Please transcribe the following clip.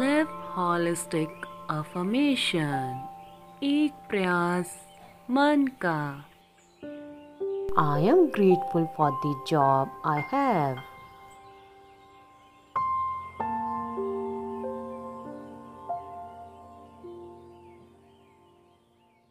Live holistic affirmation एक प्रयास मन का I am grateful for the job I have.